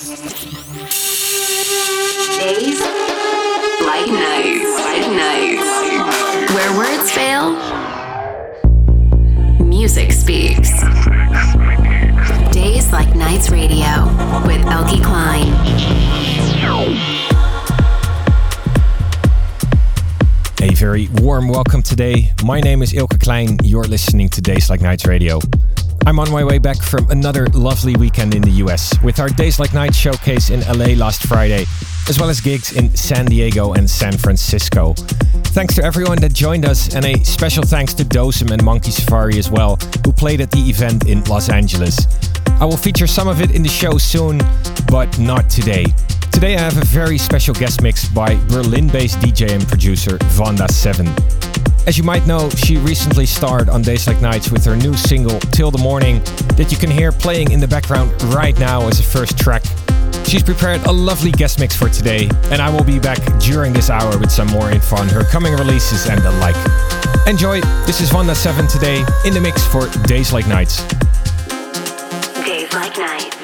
Days like nights. Where words fail, music speaks. Days like nights radio with Kleijn. A very warm welcome today. My name is Eelke Kleijn. You're listening to Days Like Nights Radio. I'm on my way back from another lovely weekend in the US with our Days Like Nights showcase in LA last Friday, as well as gigs in San Diego and San Francisco. Thanks to everyone that joined us, and a special thanks to Dosem and Monkey Safari as well, who played at the event in Los Angeles. I will feature some of it in the show soon, but not today. Today I have a very special guest mix by Berlin-based DJ and producer Vonda7. As you might know, she recently starred on Days Like Nights with her new single Till the Morning that you can hear playing in the background right now as a first track. She's prepared a lovely guest mix for today, and I will be back during this hour with some more info on her coming releases and the like. Enjoy, this is Vonda7 today in the mix for Days Like Nights. Days like nights.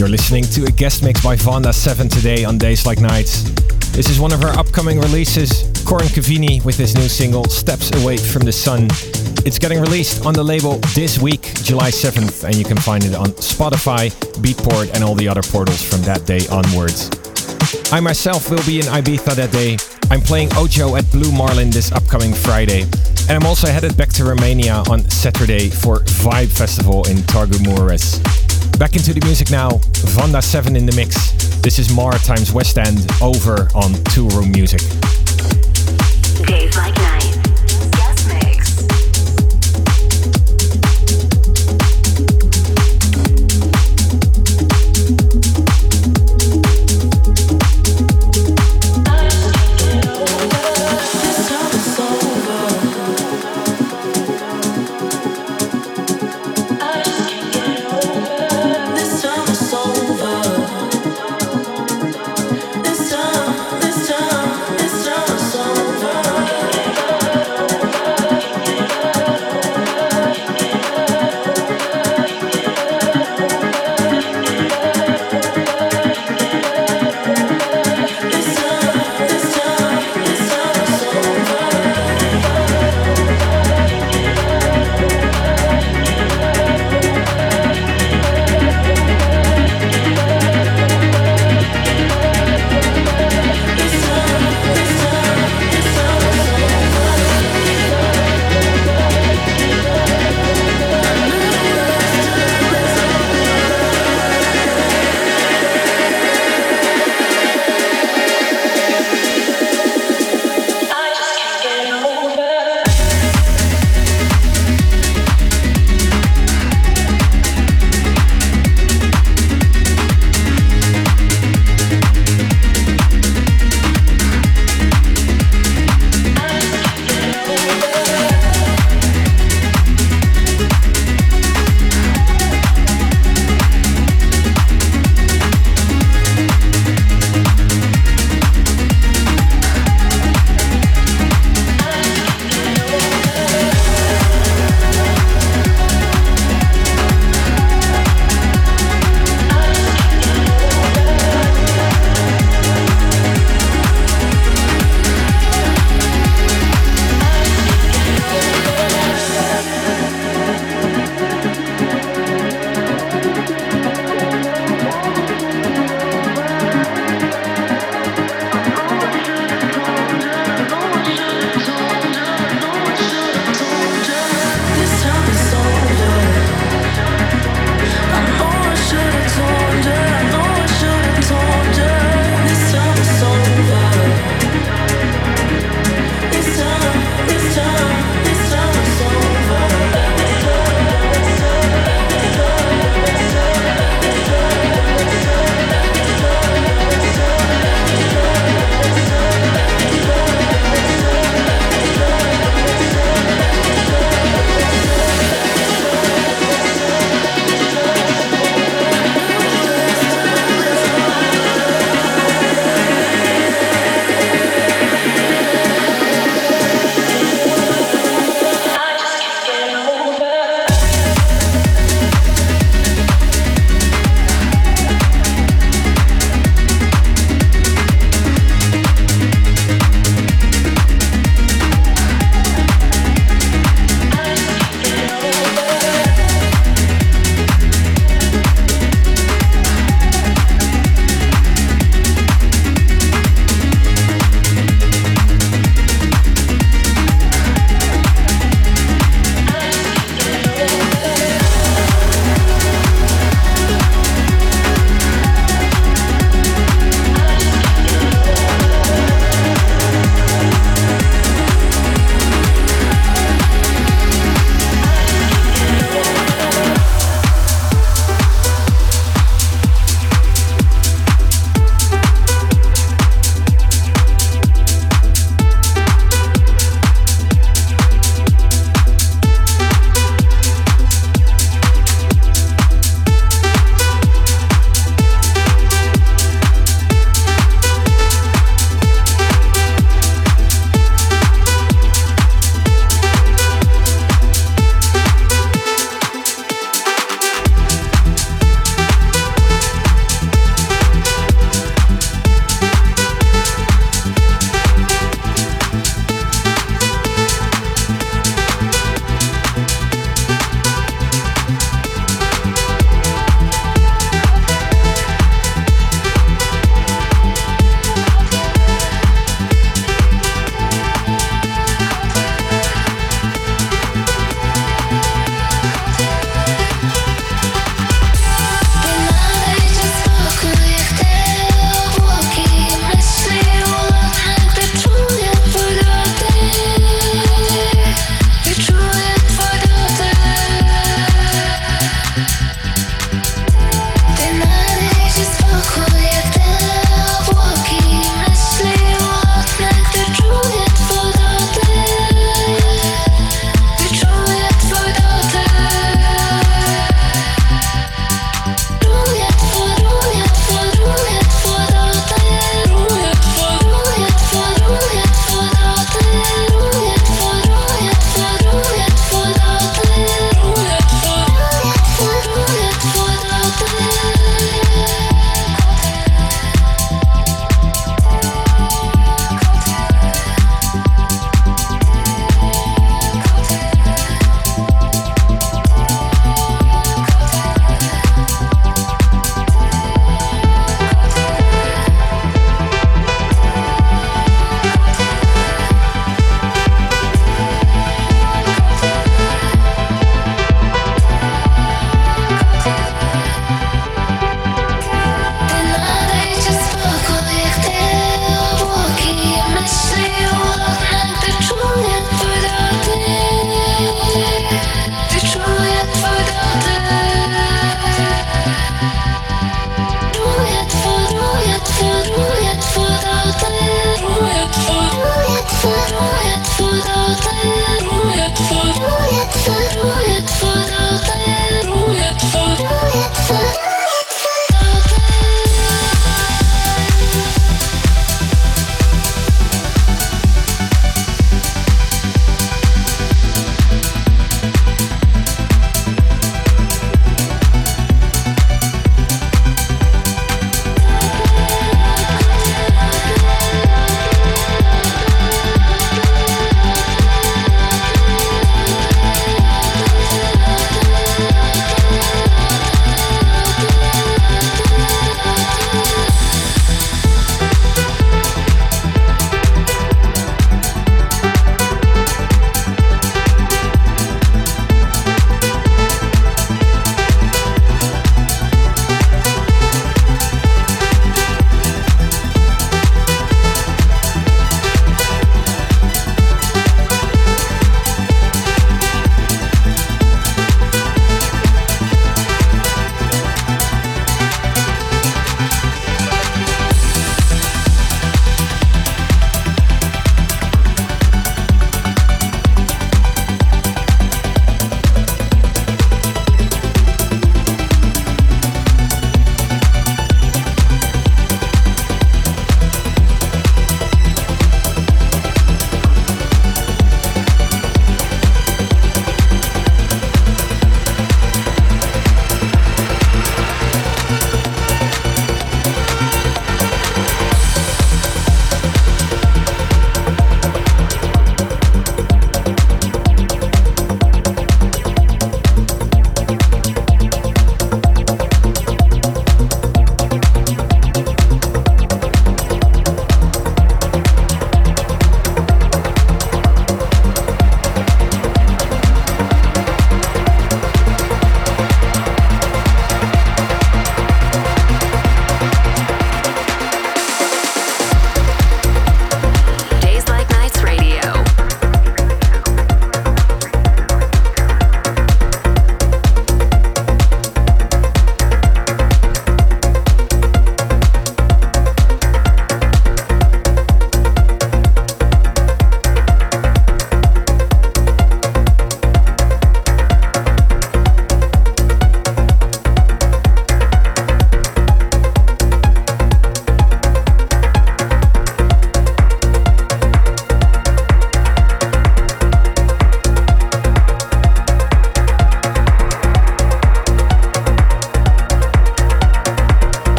To a guest mix by Vonda 7 today on Days Like Nights. This is one of her upcoming releases, Corren Cavini with his new single Steps Away from the Sun. It's getting released on the label this week, July 7th, and you can find it on Spotify, Beatport, and all the other portals from that day onwards. I myself will be in Ibiza that day. I'm playing Ojo at Blue Marlin this upcoming Friday. And I'm also headed back to Romania on Saturday for Vibe Festival in Târgu Mureș. Back into the music now, Vonda 7 in the mix. This is Maur times Westend over on Toolroom Music. Like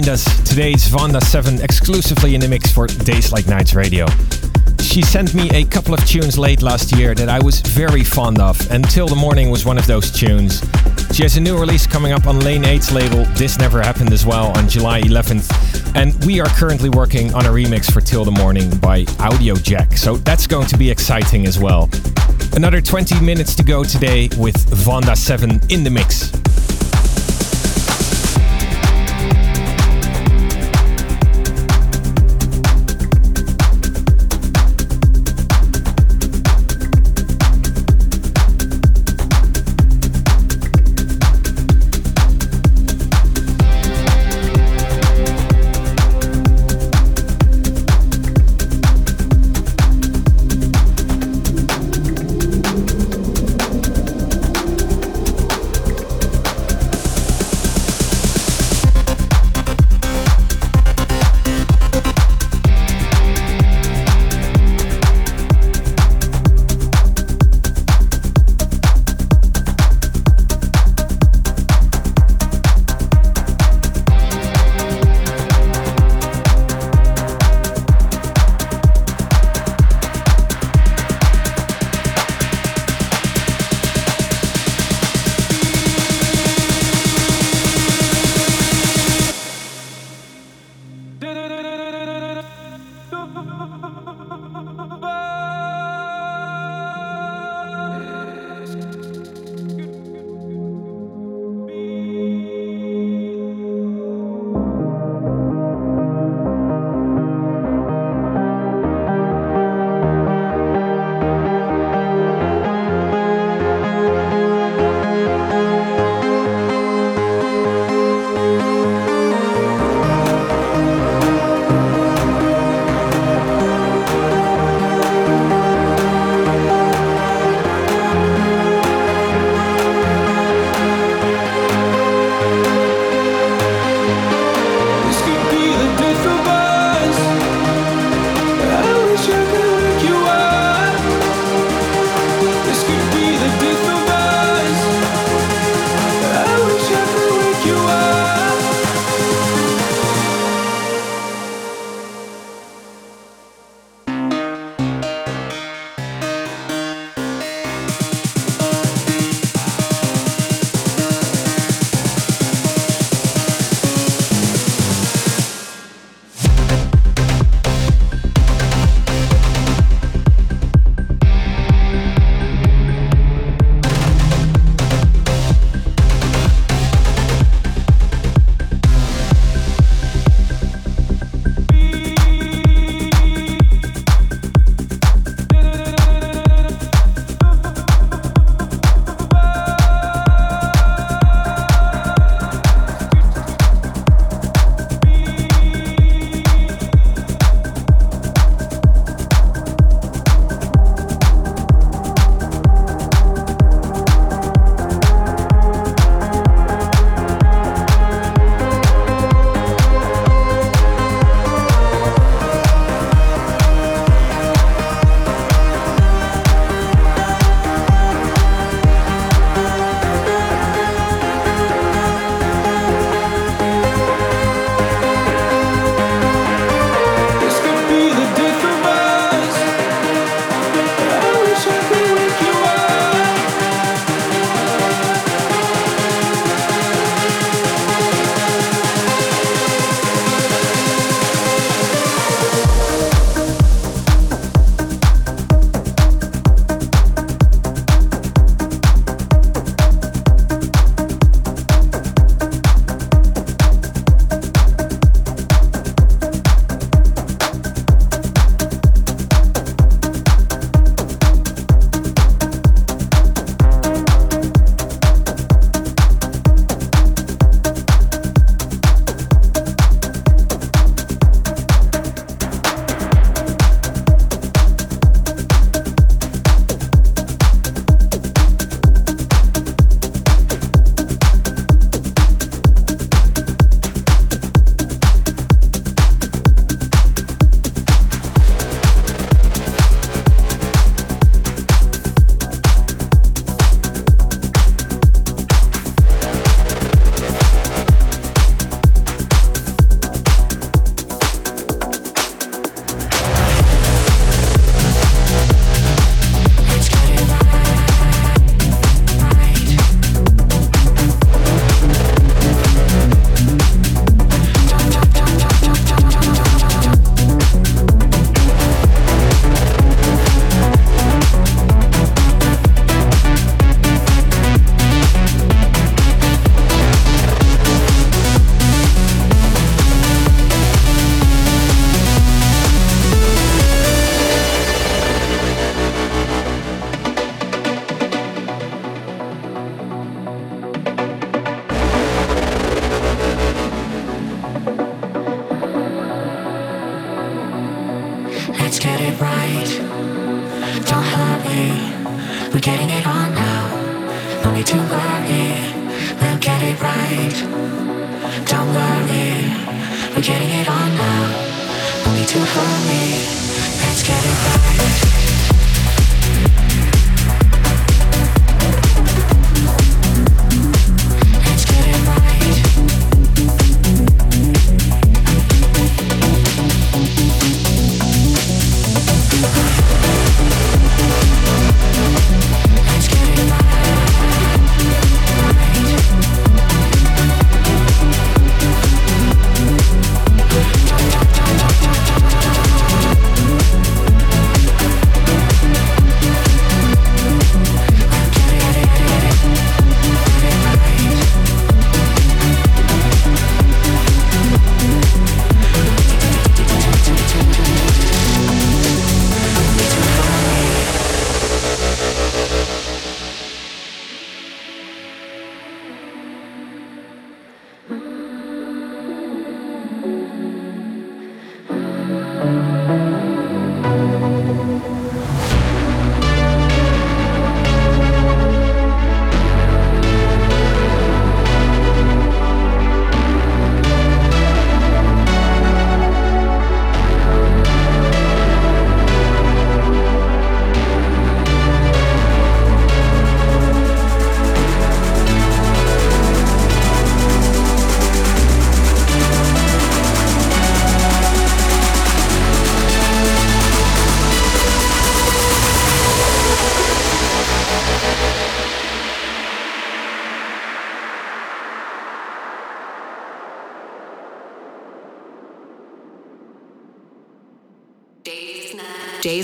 joined us, today's Vonda7 exclusively in the mix for Days Like Nights Radio. She sent me a couple of tunes late last year that I was very fond of, and Till the Morning was one of those tunes. She has a new release coming up on Lane 8's label, This Never Happened as well, on July 11th. And we are currently working on a remix for Till the Morning by Audiojack, so that's going to be exciting as well. Another 20 minutes to go today with Vonda7 in the mix.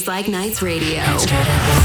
Days Like Nights Radio.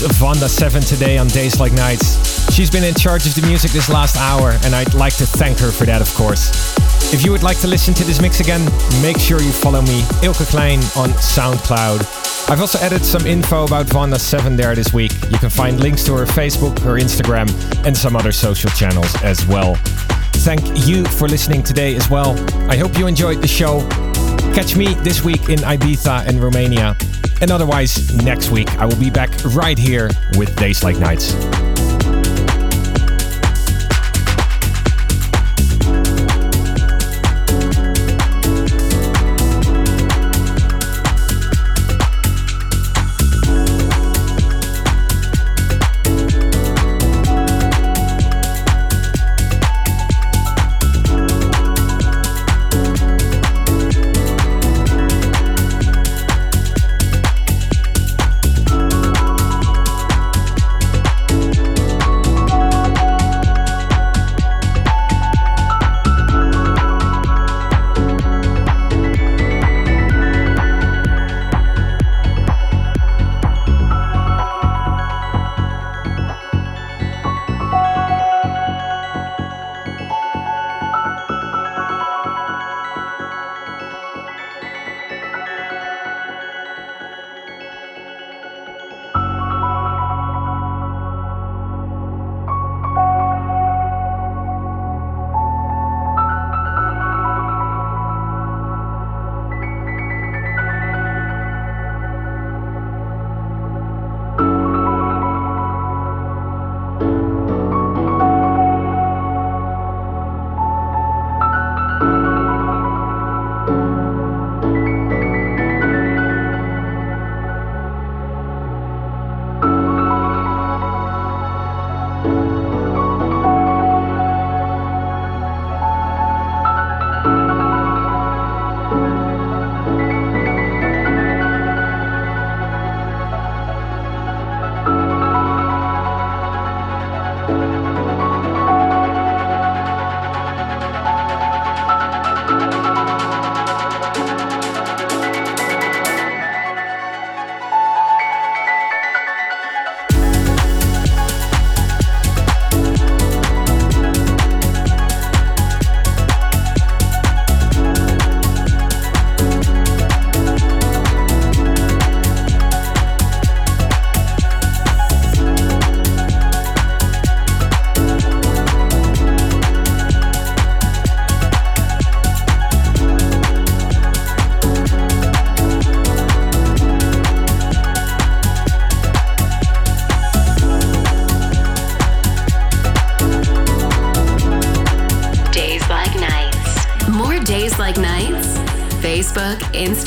Of Vonda7 today on Days Like Nights. She's been in charge of the music this last hour, and I'd like to thank her for that, of course. If you would like to listen to this mix again, make sure you follow me, Eelke Kleijn, on SoundCloud. I've also added some info about Vonda7 there this week. You can find links to her Facebook, her Instagram, and some other social channels as well. Thank you for listening today as well. I hope you enjoyed the show. Catch me this week in Ibiza and Romania. And otherwise, next week I will be back right here with Days Like Nights.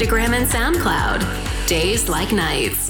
Instagram, and SoundCloud. Days like nights.